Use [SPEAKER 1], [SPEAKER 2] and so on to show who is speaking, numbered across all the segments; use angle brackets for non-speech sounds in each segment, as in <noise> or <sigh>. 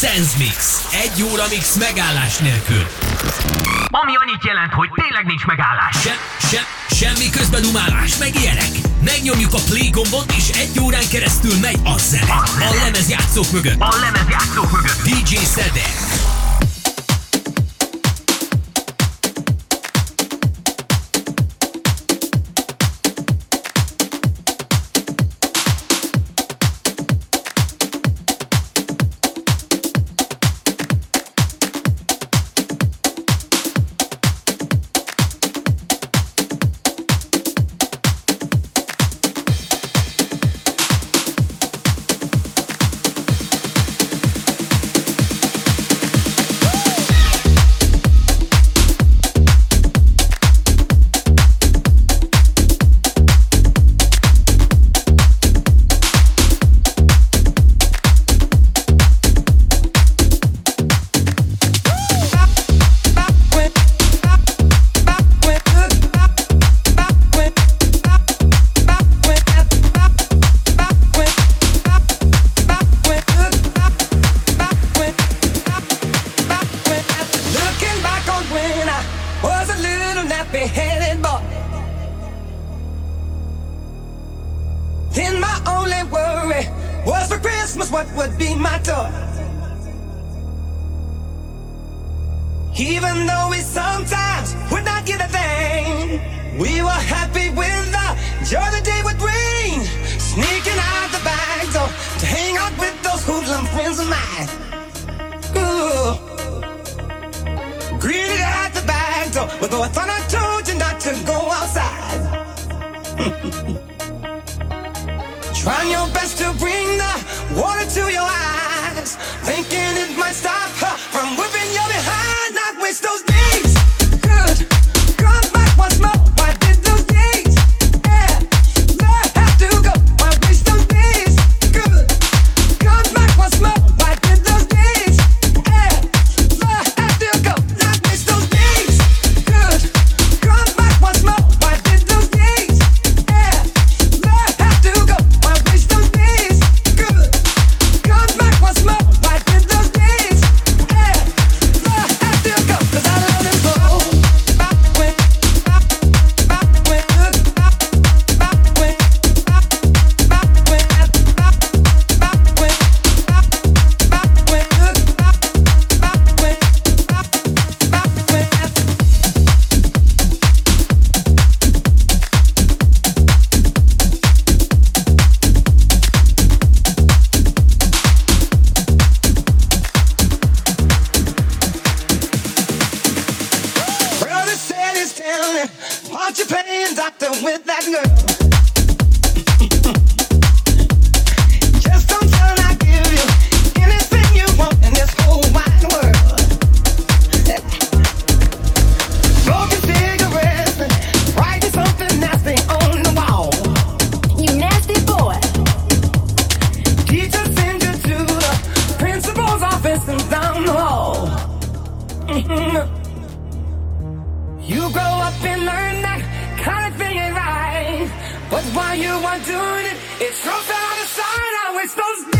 [SPEAKER 1] Sensmix. Egy óra mix megállás nélkül.
[SPEAKER 2] Ami annyit jelent, hogy tényleg nincs megállás.
[SPEAKER 1] Se, se, semmi közben umálás, meg ilyenek. Megnyomjuk a play gombot, és egy órán keresztül megy a zene. A lemezjátszók mögött.
[SPEAKER 2] A lemezjátszók mögött.
[SPEAKER 1] DJ Szeder. Greeted at the back door. But
[SPEAKER 3] though I thought I told you not to go outside. <laughs> Trying your best to bring the water to your eyes. Thinking it might stop. You grow up and learn that kind of thing ain't right. But why you want doing it? It's so out of sight. I we supposed to?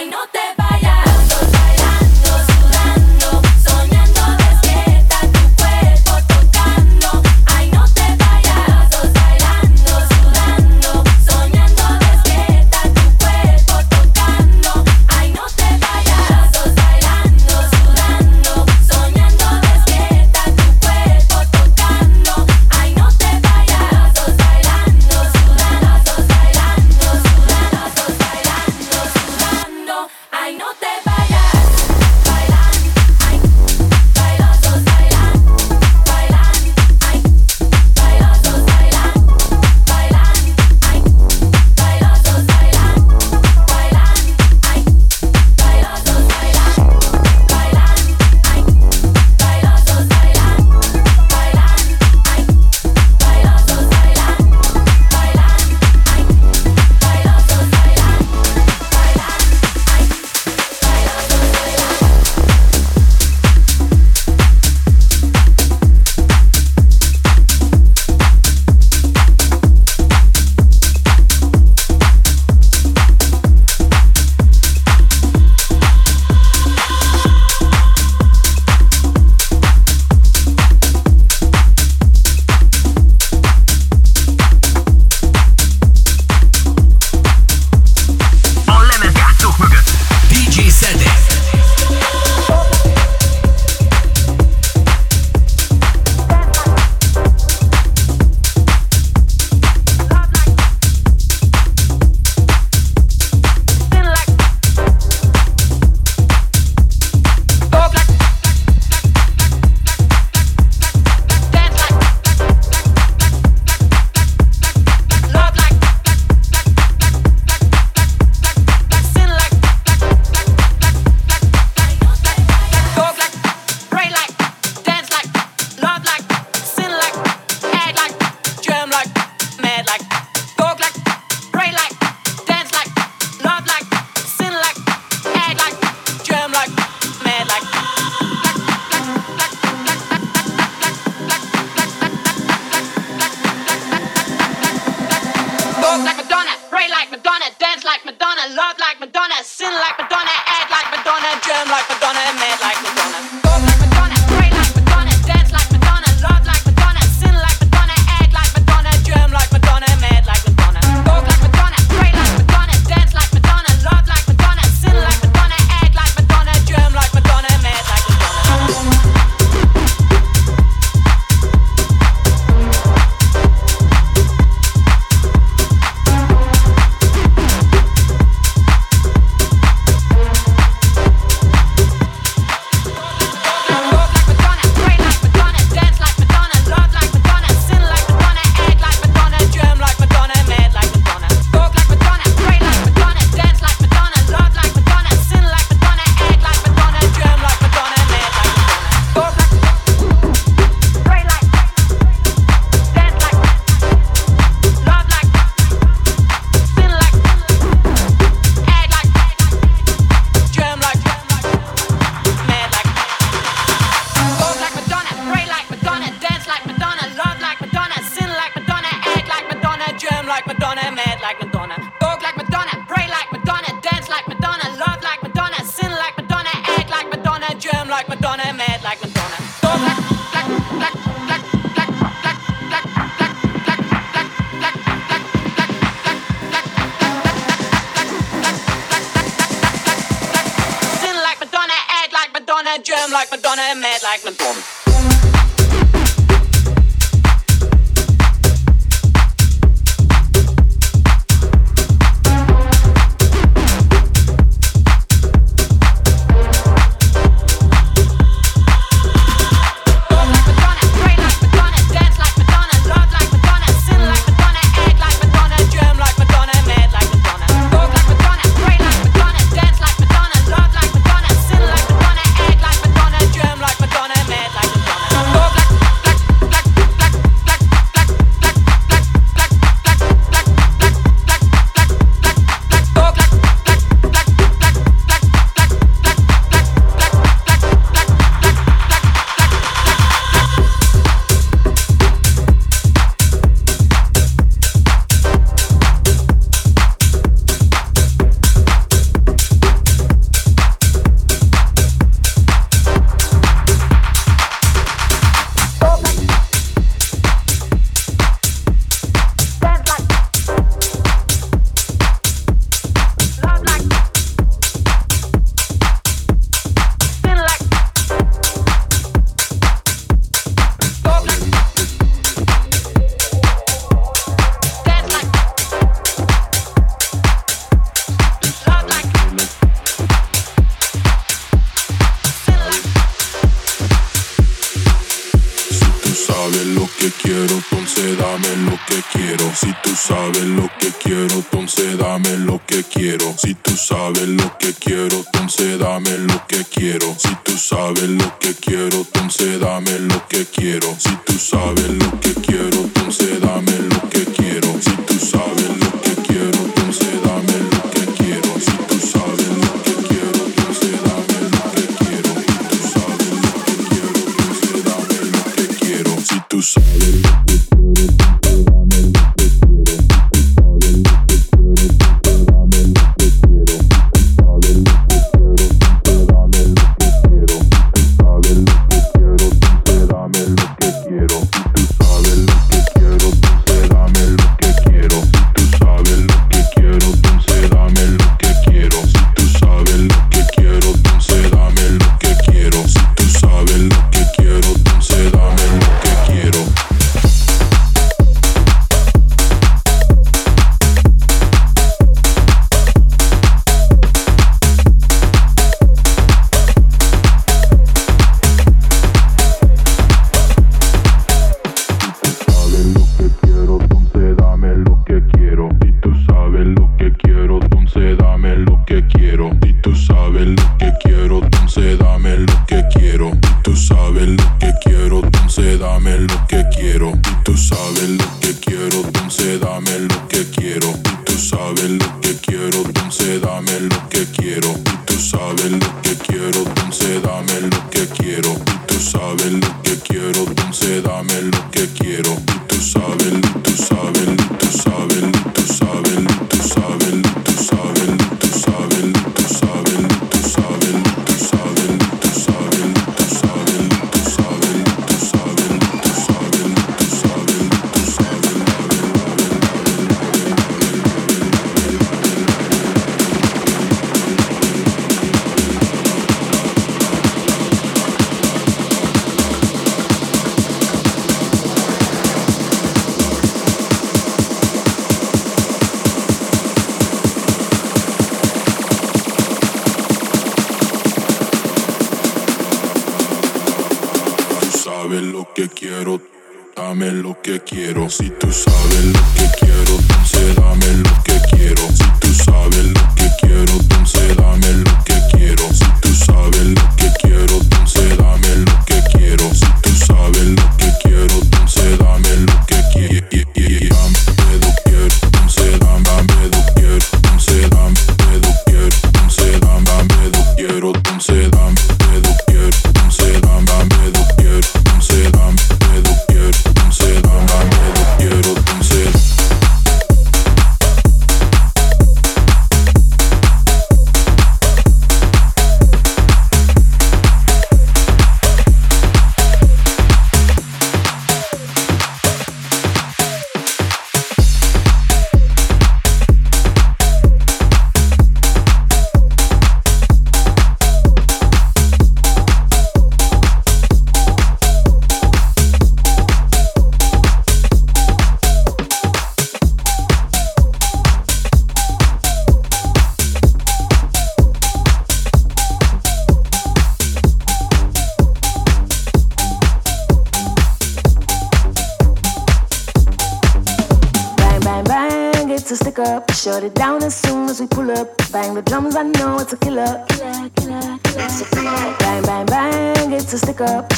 [SPEAKER 3] I
[SPEAKER 4] know that. Si tú sabes lo que quiero, entonces dame lo que quiero. Si tú sabes lo que quiero, entonces dame lo que quiero. Si tú sabes lo que quiero, entonces dame lo que quiero. Si tú sabes lo que quiero, entonces dame lo que quiero.
[SPEAKER 5] Si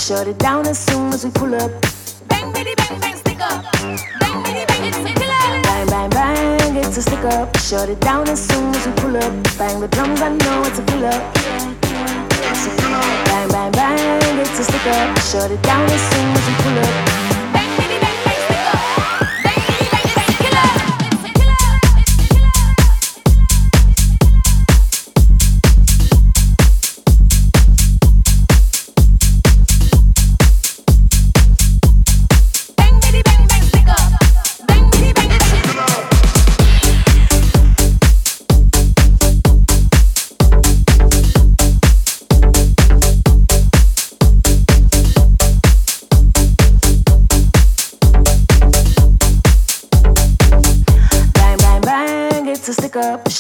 [SPEAKER 5] Shut it down as soon as we pull up. Bang, biddy, bang, bang, stick up.
[SPEAKER 6] Bang, biddy, bang, it's stick up. Bang, bang,
[SPEAKER 5] bang, it's a stick up. Shut it down as soon as we pull up. Bang the drums, I know it's a pull up.
[SPEAKER 6] Bang, bang, bang, it's a stick up.
[SPEAKER 5] Shut it down as soon as we pull up.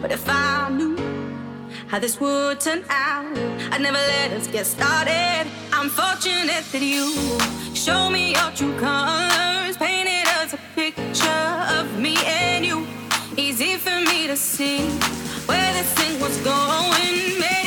[SPEAKER 7] But if I knew how this would turn out, I'd never let us get started. I'm fortunate that you show me your true colors, painted us a picture of me and you. Easy for me to see where this thing was going. Maybe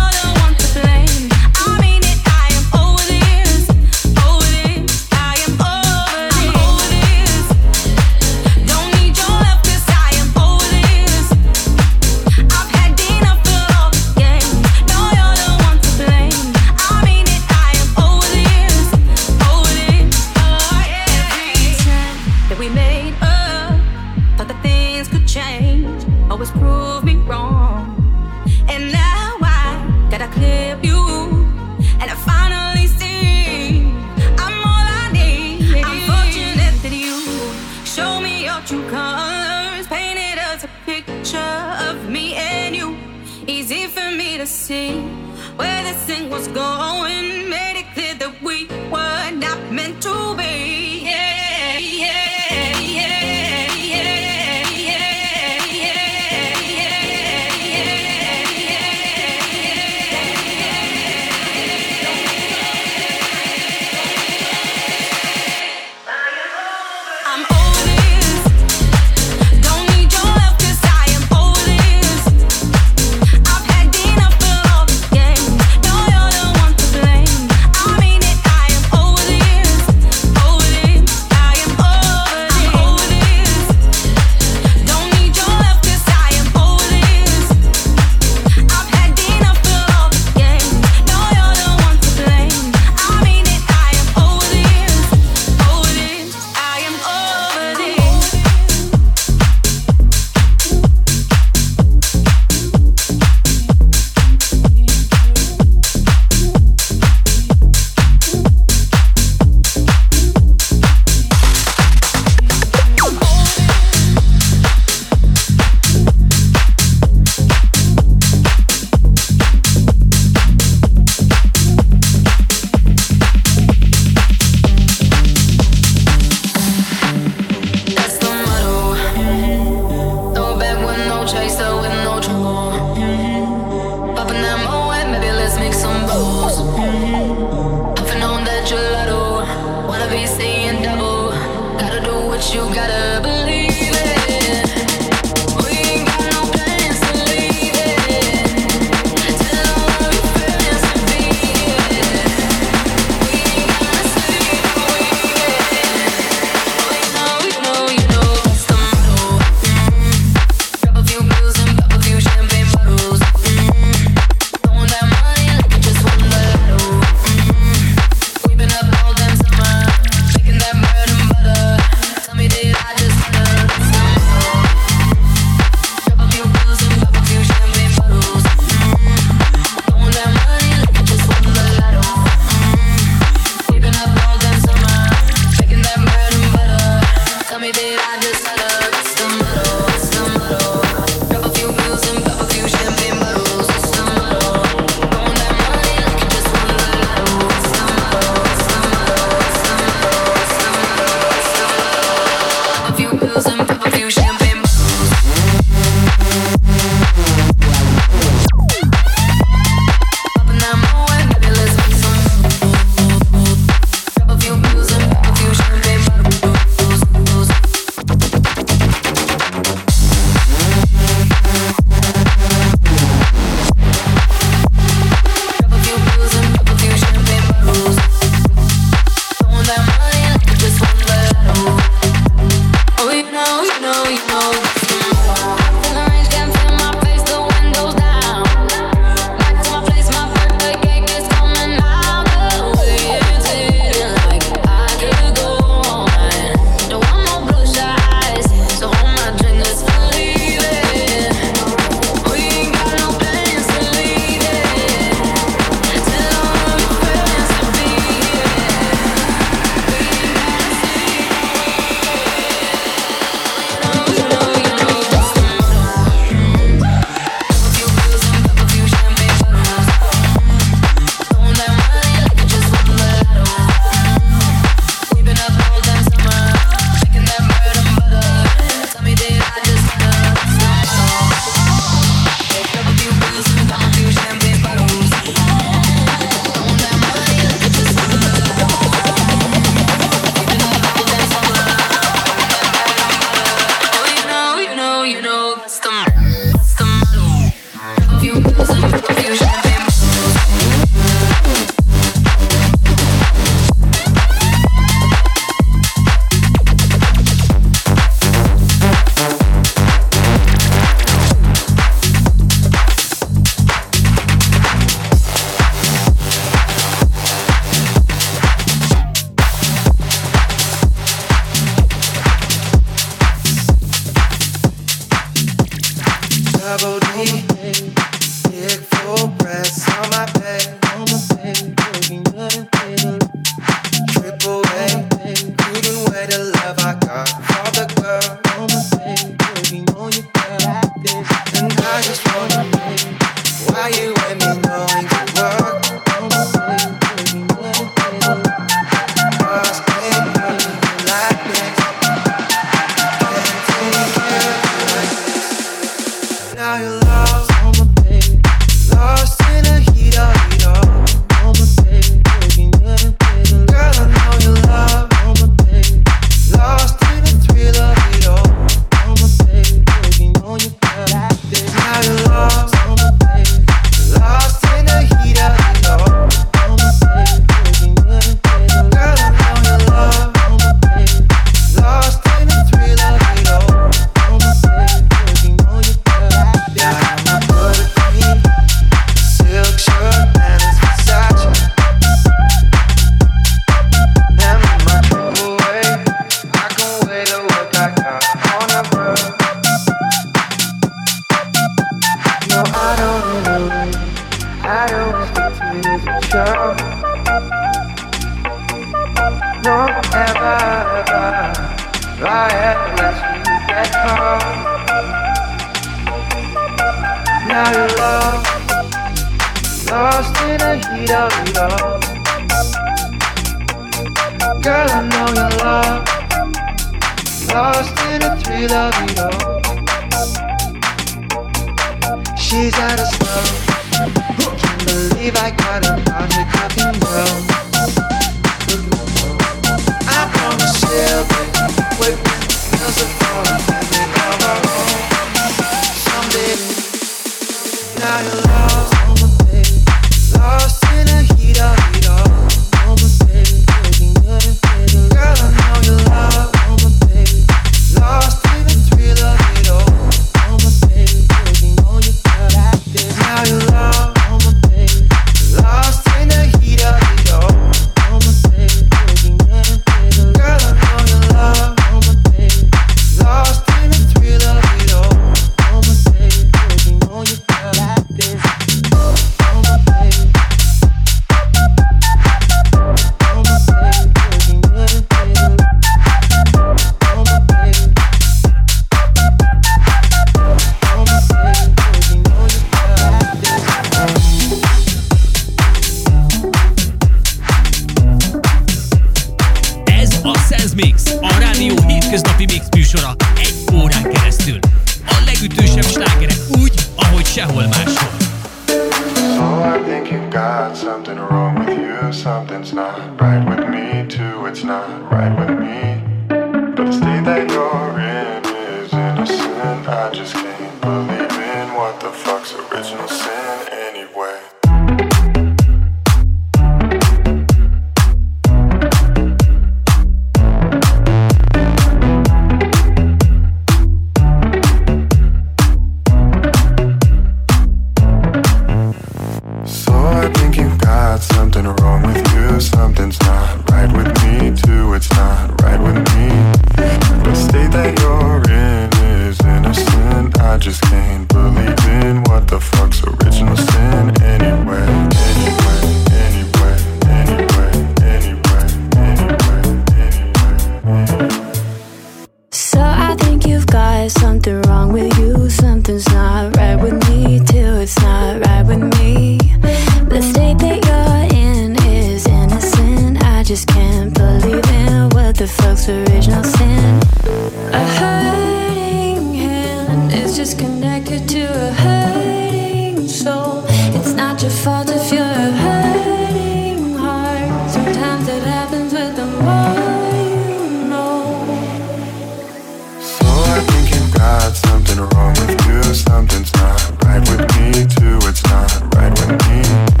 [SPEAKER 7] something wrong with you, something's not right with me too, it's not
[SPEAKER 2] right with me.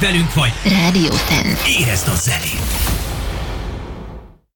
[SPEAKER 2] Velünk vagy.